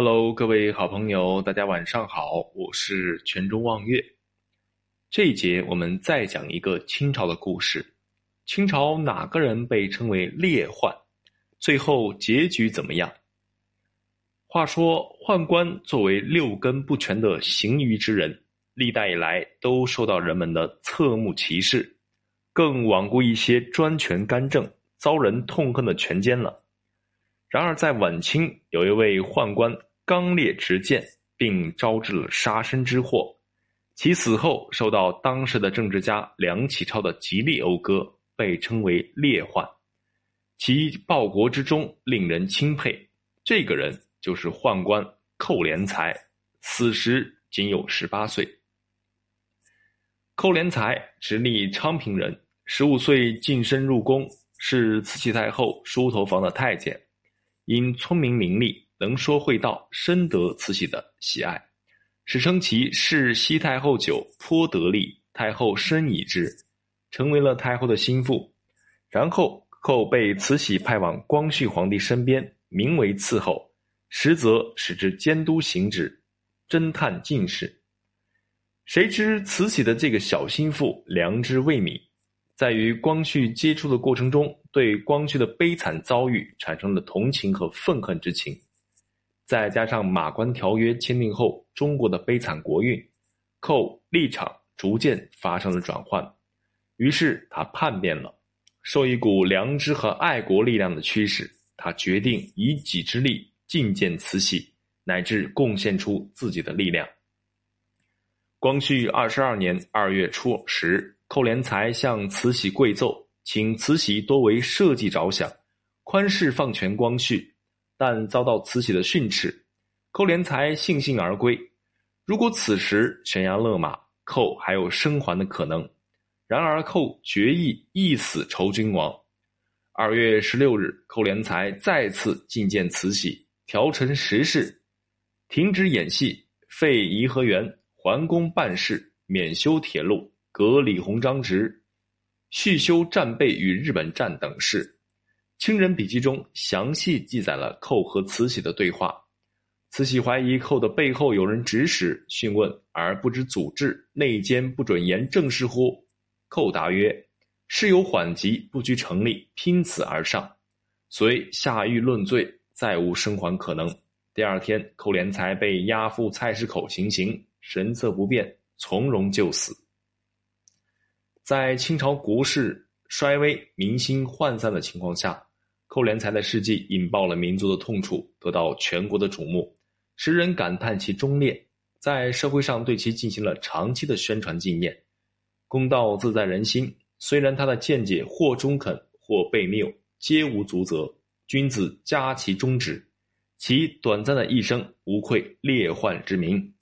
Hello，各位好朋友，大家晚上好，我是泉州望月。这一节我们再讲一个清朝的故事。清朝哪个人被称为烈宦？最后结局怎么样？话说宦官作为六根不全的行于之人，历代以来都受到人们的侧目歧视，更罔顾一些专权干政、遭人痛恨的权奸了。然而在晚清，有一位宦官。刚烈直谏，并招致了杀身之祸。其死后受到当时的政治家梁启超的极力讴歌，被称为烈宦。其报国之忠令人钦佩。这个人就是宦官寇连才，死时仅有十八岁。寇连才直隶昌平人，十五岁晋升入宫，是慈禧太后梳头房的太监，因聪明伶俐。能说会道，深得慈禧的喜爱，史称其是西太后久，颇得力，太后深倚之，成为了太后的心腹。然后后被慈禧派往光绪皇帝身边，名为伺候，实则使之监督行止，侦探进士。谁知慈禧的这个小心腹良知未泯，在与光绪接触的过程中，对光绪的悲惨遭遇产生了同情和愤恨之情。再加上《马关条约》签订后，中国的悲惨国运，寇立场逐渐发生了转换，于是他叛变了，受一股良知和爱国力量的驱使，他决定以己之力觐见慈禧，乃至贡献出自己的力量。光绪二十二年二月初十，寇连才向慈禧跪奏，请慈禧多为社稷着想，宽释放权光绪。但遭到慈禧的训斥，寇连才悻悻而归。如果此时悬崖勒马，寇还有生还的可能。然而寇决意一死酬君王。二月十六日，寇连才再次觐见慈禧，调陈时事，停止演戏，废颐和园，还宫办事，免修铁路，革李鸿章职，续修战备与日本战等事。清人笔记中详细记载了寇和慈禧的对话。慈禧怀疑寇的背后有人指使、讯问，而不知祖制内奸不准言正事乎？寇答曰：“事有缓急，不拘成立，拼此而上。”遂下狱论罪，再无生还可能。第二天，寇连才被押赴菜市口行刑，神色不变，从容就死。在清朝国势衰微、民心涣散的情况下。寇连才的事迹引爆了民族的痛楚，得到全国的瞩目，使人感叹其忠烈，在社会上对其进行了长期的宣传纪念。公道自在人心，虽然他的见解或中肯或悖谬，皆无足责。君子加其忠直，其短暂的一生无愧烈宦之名。